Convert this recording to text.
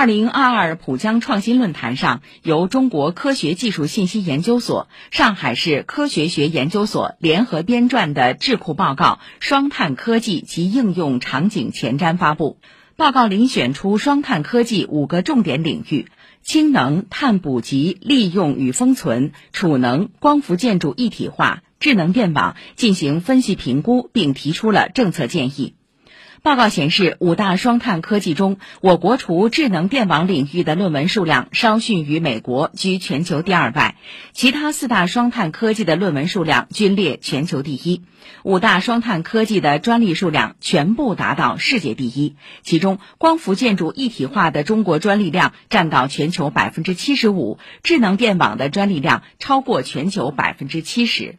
二零二二浦江创新论坛上，由中国科学技术信息研究所、上海市科学学研究所联合编撰的智库报告《双碳科技及应用场景前瞻》发布。报告遴选出双碳科技五个重点领域：氢能、碳捕集、利用与封存、储能、光伏建筑一体化、智能电网，进行分析评估，并提出了政策建议。报告显示，五大双碳科技中，我国除智能电网领域的论文数量稍逊于美国，居全球第二外；其他四大双碳科技的论文数量均列全球第一。五大双碳科技的专利数量全部达到世界第一，其中光伏建筑一体化的中国专利量占到全球百分之七十五，智能电网的专利量超过全球百分之七十。